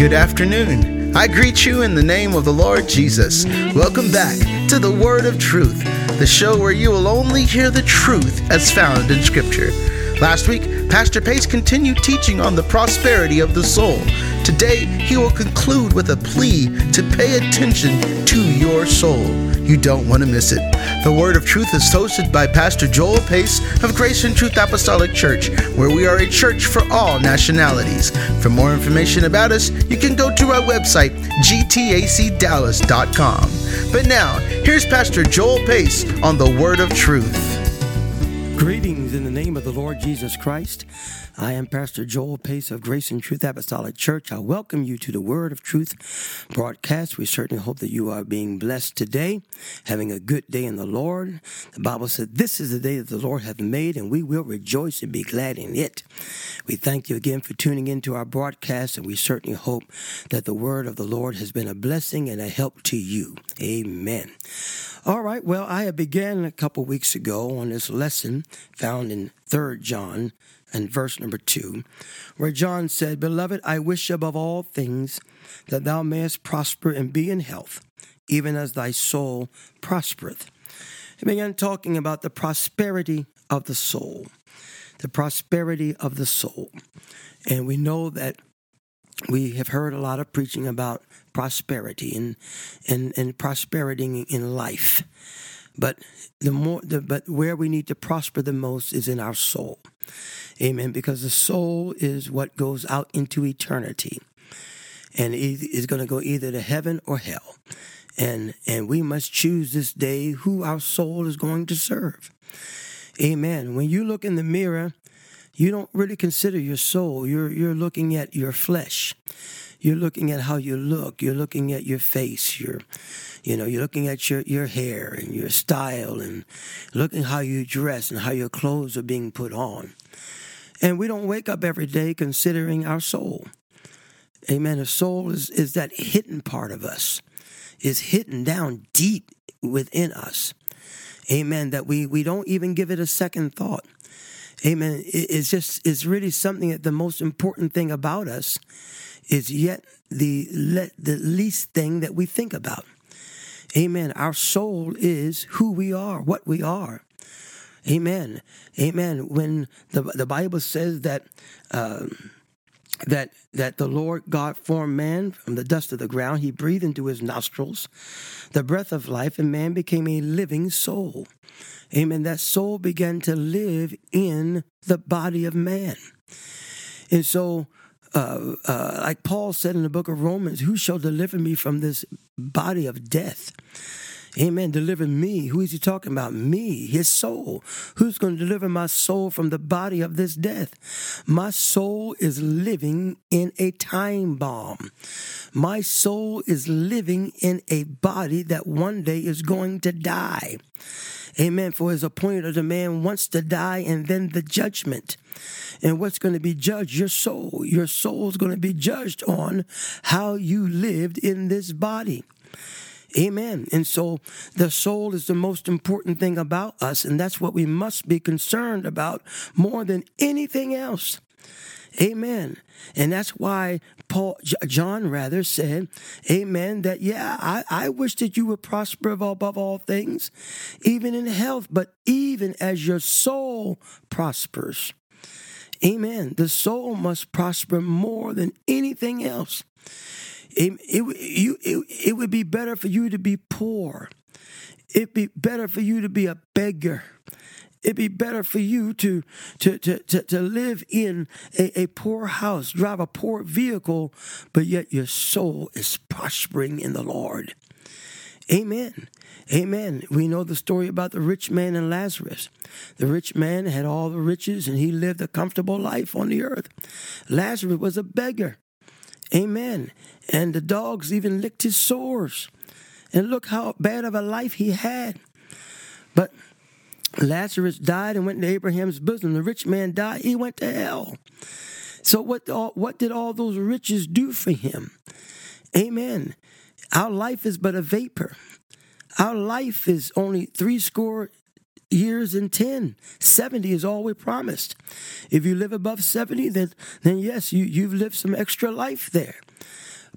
Good afternoon. I greet you in the name of the Lord Jesus. Welcome back to the Word of Truth, the show where you will only hear the truth as found in Scripture. Last week, Pastor Pace continued teaching on the prosperity of the soul. Today, he will conclude with a plea to pay attention to your soul. You don't want to miss it. The Word of Truth is hosted by Pastor Joel Pace of Grace and Truth Apostolic Church, where we are a church for all nationalities. For more information about us, you can go to our website, gtacdallas.com. But now, here's Pastor Joel Pace on the Word of Truth. Greetings in the name of the Lord Jesus Christ. I am Pastor Joel Pace of Grace and Truth Apostolic Church. I welcome you to the Word of Truth broadcast. We certainly hope that you are being blessed today, having a good day in the Lord. The Bible said, This is the day that the Lord hath made, and we will rejoice and be glad in it. We thank you again for tuning into our broadcast, and we certainly hope that the Word of the Lord has been a blessing and a help to you. Amen. All right, well, I began a couple weeks ago on this lesson found in 3 John and verse number 2, where John said, Beloved, I wish above all things that thou mayest prosper and be in health, even as thy soul prospereth. He began talking about the prosperity of the soul, the prosperity of the soul. And we know that we have heard a lot of preaching about prosperity and and, and prosperity in life. But the more the, but where we need to prosper the most is in our soul. Amen. Because the soul is what goes out into eternity. And it is going to go either to heaven or hell. And and we must choose this day who our soul is going to serve. Amen. When you look in the mirror, you don't really consider your soul. You're you're looking at your flesh. You're looking at how you look. You're looking at your face. You're you know, you're looking at your, your hair and your style and looking how you dress and how your clothes are being put on. And we don't wake up every day considering our soul. Amen. The soul is, is that hidden part of us, is hidden down deep within us. Amen. That we, we don't even give it a second thought. Amen. It's just, it's really something that the most important thing about us is yet the, le- the least thing that we think about. Amen. Our soul is who we are, what we are. Amen. Amen. When the, the Bible says that, um, that that the Lord God formed man from the dust of the ground. He breathed into his nostrils the breath of life, and man became a living soul. Amen. That soul began to live in the body of man. And so, uh, uh, like Paul said in the book of Romans, who shall deliver me from this body of death? Amen. Deliver me. Who is he talking about? Me, his soul. Who's going to deliver my soul from the body of this death? My soul is living in a time bomb. My soul is living in a body that one day is going to die. Amen. For his appointed a man wants to die and then the judgment. And what's going to be judged? Your soul. Your soul is going to be judged on how you lived in this body. Amen. And so the soul is the most important thing about us, and that's what we must be concerned about more than anything else. Amen. And that's why Paul, John rather said, Amen, that yeah, I, I wish that you would prosper above all things, even in health, but even as your soul prospers. Amen. The soul must prosper more than anything else. It, it, you, it, it would be better for you to be poor. It'd be better for you to be a beggar. It'd be better for you to, to, to, to, to live in a, a poor house, drive a poor vehicle, but yet your soul is prospering in the Lord. Amen. Amen. We know the story about the rich man and Lazarus. The rich man had all the riches and he lived a comfortable life on the earth. Lazarus was a beggar. Amen. And the dogs even licked his sores. And look how bad of a life he had. But Lazarus died and went to Abraham's bosom. The rich man died, he went to hell. So what what did all those riches do for him? Amen. Our life is but a vapor. Our life is only three score years and 10. 70 is all we promised. If you live above 70, then, then yes, you, you've lived some extra life there.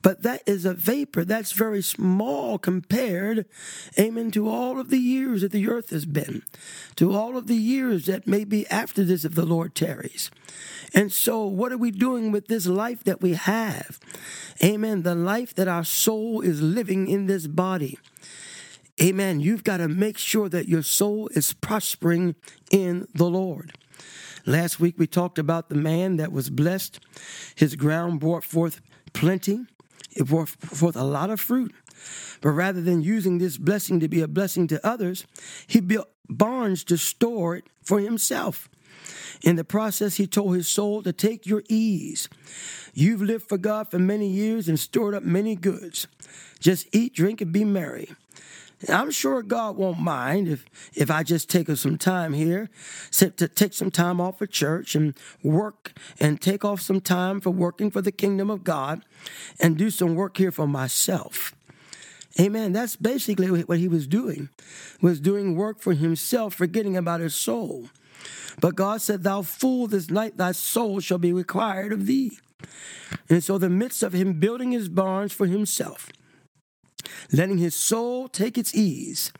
But that is a vapor. That's very small compared, amen, to all of the years that the earth has been, to all of the years that may be after this if the Lord tarries. And so, what are we doing with this life that we have? Amen. The life that our soul is living in this body. Amen. You've got to make sure that your soul is prospering in the Lord. Last week we talked about the man that was blessed. His ground brought forth plenty, it brought forth a lot of fruit. But rather than using this blessing to be a blessing to others, he built barns to store it for himself. In the process, he told his soul to take your ease. You've lived for God for many years and stored up many goods. Just eat, drink, and be merry. I'm sure God won't mind if, if I just take some time here, to take some time off of church and work and take off some time for working for the kingdom of God and do some work here for myself. Amen. That's basically what he was doing, was doing work for himself, forgetting about his soul. But God said, Thou fool, this night thy soul shall be required of thee. And so, the midst of him building his barns for himself, letting his soul take its ease.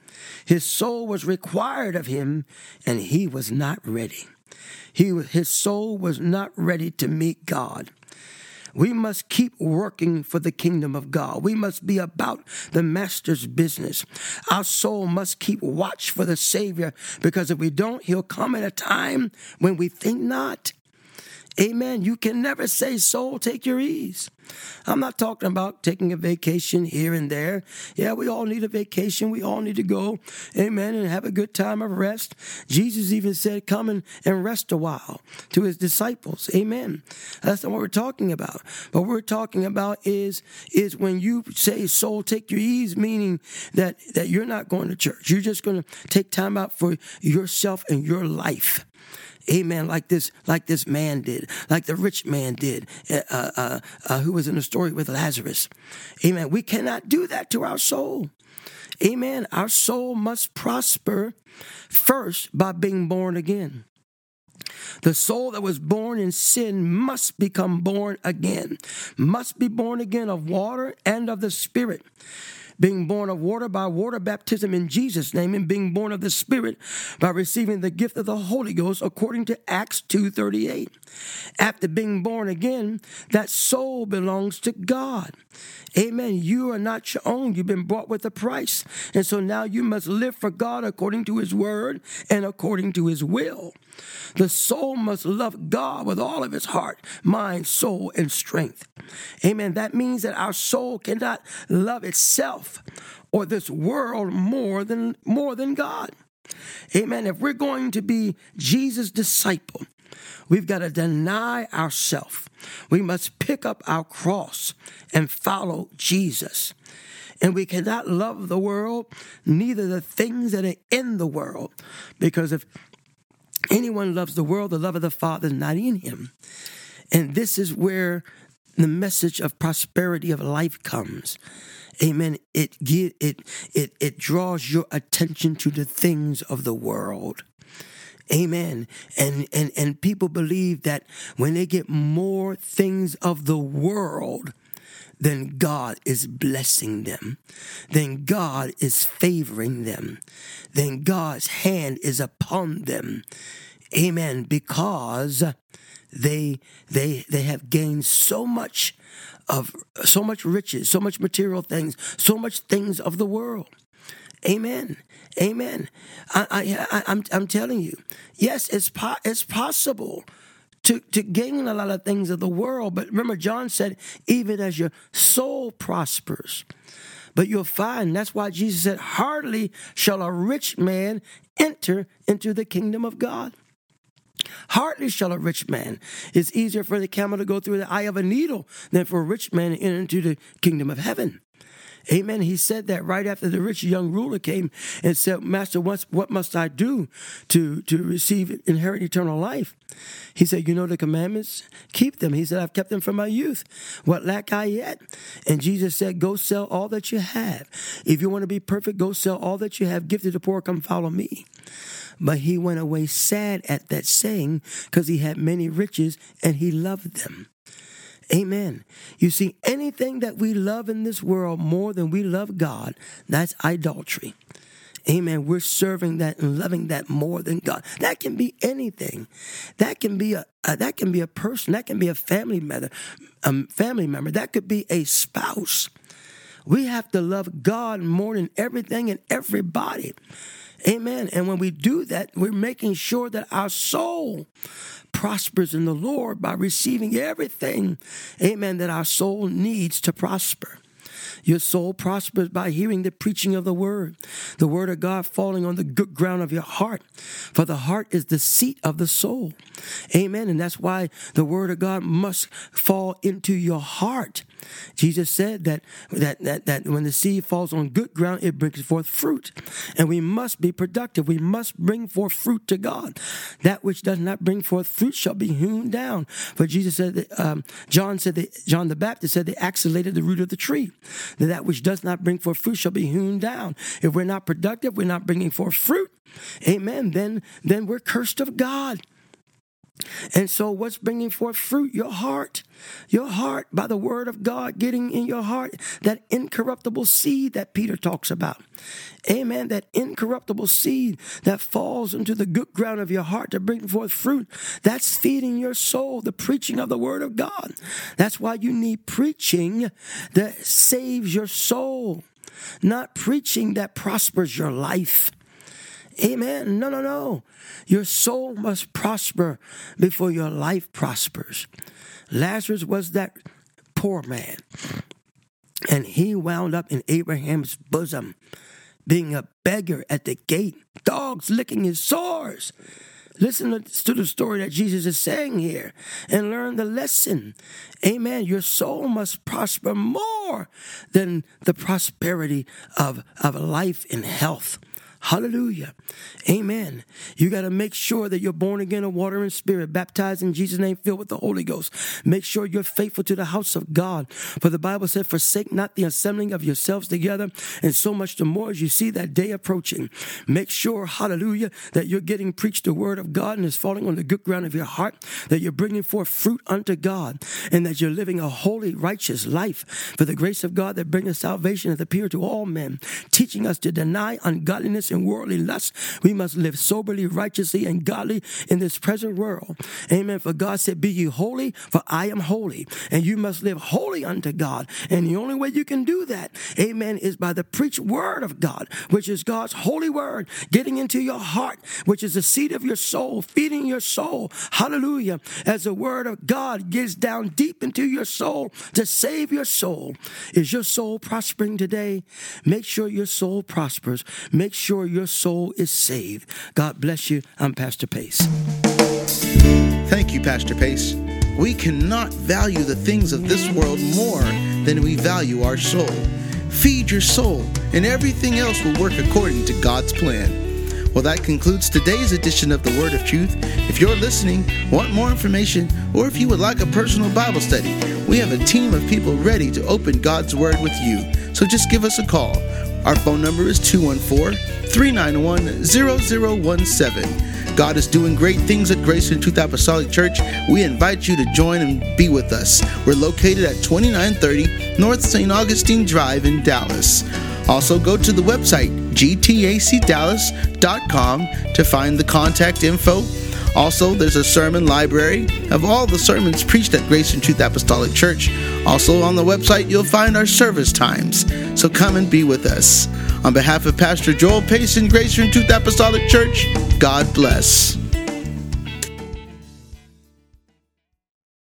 His soul was required of him, and he was not ready. He, his soul was not ready to meet God. We must keep working for the kingdom of God. We must be about the master's business. Our soul must keep watch for the Savior because if we don't, he'll come at a time when we think not. Amen. You can never say, soul, take your ease. I'm not talking about taking a vacation here and there. Yeah, we all need a vacation. We all need to go, amen, and have a good time of rest. Jesus even said, come and, and rest a while to his disciples. Amen. That's not what we're talking about. But what we're talking about is, is when you say, soul, take your ease, meaning that, that you're not going to church. You're just going to take time out for yourself and your life amen, like this, like this man did, like the rich man did, uh, uh, uh, uh, who was in the story with Lazarus. Amen. We cannot do that to our soul. Amen. Our soul must prosper first by being born again. The soul that was born in sin must become born again, must be born again of water and of the Spirit being born of water by water baptism in Jesus' name, and being born of the Spirit by receiving the gift of the Holy Ghost according to Acts 2.38. After being born again, that soul belongs to God. Amen. You are not your own. You've been bought with a price. And so now you must live for God according to his word and according to his will. The soul must love God with all of its heart, mind, soul, and strength. Amen. That means that our soul cannot love itself or this world more than more than God. Amen. If we're going to be Jesus' disciple, we've got to deny ourselves. We must pick up our cross and follow Jesus. And we cannot love the world, neither the things that are in the world. Because if anyone loves the world, the love of the Father is not in him. And this is where the message of prosperity of life comes. Amen. It it it it draws your attention to the things of the world. Amen. And and and people believe that when they get more things of the world, then God is blessing them. Then God is favoring them. Then God's hand is upon them. Amen. Because they they they have gained so much of so much riches, so much material things, so much things of the world. Amen. Amen. I, I, I, I'm, I'm telling you, yes, it's, po- it's possible to, to gain a lot of things of the world. But remember, John said, even as your soul prospers. But you'll find that's why Jesus said, Hardly shall a rich man enter into the kingdom of God. Hardly shall a rich man. It's easier for the camel to go through the eye of a needle than for a rich man to enter into the kingdom of heaven. Amen. He said that right after the rich young ruler came and said, Master, what, what must I do to, to receive, inherit eternal life? He said, You know the commandments? Keep them. He said, I've kept them from my youth. What lack I yet? And Jesus said, Go sell all that you have. If you want to be perfect, go sell all that you have. Give to the poor, come follow me. But he went away sad at that saying because he had many riches and he loved them. Amen. You see, anything that we love in this world more than we love God, that's idolatry. Amen. We're serving that and loving that more than God. That can be anything. That can be a, a that can be a person. That can be a family member. A um, family member. That could be a spouse. We have to love God more than everything and everybody. Amen. And when we do that, we're making sure that our soul prospers in the Lord by receiving everything, amen, that our soul needs to prosper. Your soul prospers by hearing the preaching of the word, the word of God falling on the good ground of your heart. For the heart is the seat of the soul. Amen. And that's why the word of God must fall into your heart. Jesus said that, that, that, that when the seed falls on good ground, it brings forth fruit. And we must be productive. We must bring forth fruit to God. That which does not bring forth fruit shall be hewn down. For Jesus said that, um, John said that, John the Baptist said they axolated the root of the tree that that which does not bring forth fruit shall be hewn down. If we're not productive, we're not bringing forth fruit. Amen. Then, then we're cursed of God. And so, what's bringing forth fruit? Your heart. Your heart, by the word of God, getting in your heart that incorruptible seed that Peter talks about. Amen. That incorruptible seed that falls into the good ground of your heart to bring forth fruit. That's feeding your soul, the preaching of the word of God. That's why you need preaching that saves your soul, not preaching that prospers your life. Amen. No, no, no. Your soul must prosper before your life prospers. Lazarus was that poor man, and he wound up in Abraham's bosom, being a beggar at the gate, dogs licking his sores. Listen to the story that Jesus is saying here and learn the lesson. Amen. Your soul must prosper more than the prosperity of, of life and health. Hallelujah. Amen. You got to make sure that you're born again of water and spirit, baptized in Jesus' name, filled with the Holy Ghost. Make sure you're faithful to the house of God. For the Bible said, forsake not the assembling of yourselves together, and so much the more as you see that day approaching. Make sure, hallelujah, that you're getting preached the word of God and it's falling on the good ground of your heart, that you're bringing forth fruit unto God, and that you're living a holy, righteous life. For the grace of God that bringeth salvation hath appeared to all men, teaching us to deny ungodliness and worldly lust. We must live soberly, righteously, and godly in this present world. Amen. For God said, Be ye holy, for I am holy. And you must live holy unto God. And the only way you can do that, amen, is by the preached word of God, which is God's holy word, getting into your heart, which is the seed of your soul, feeding your soul. Hallelujah. As the word of God gets down deep into your soul to save your soul. Is your soul prospering today? Make sure your soul prospers. Make sure your soul is saved. God bless you. I'm Pastor Pace. Thank you, Pastor Pace. We cannot value the things of this world more than we value our soul. Feed your soul, and everything else will work according to God's plan. Well, that concludes today's edition of the Word of Truth. If you're listening, want more information, or if you would like a personal Bible study, we have a team of people ready to open God's Word with you. So just give us a call. Our phone number is 214 391 0017. God is doing great things at Grace and Truth Apostolic Church. We invite you to join and be with us. We're located at 2930 North St. Augustine Drive in Dallas. Also, go to the website gtacdallas.com to find the contact info also, there's a sermon library of all the sermons preached at Grace and Truth Apostolic Church. Also, on the website, you'll find our service times. So come and be with us. On behalf of Pastor Joel Pace and Grace and Truth Apostolic Church, God bless.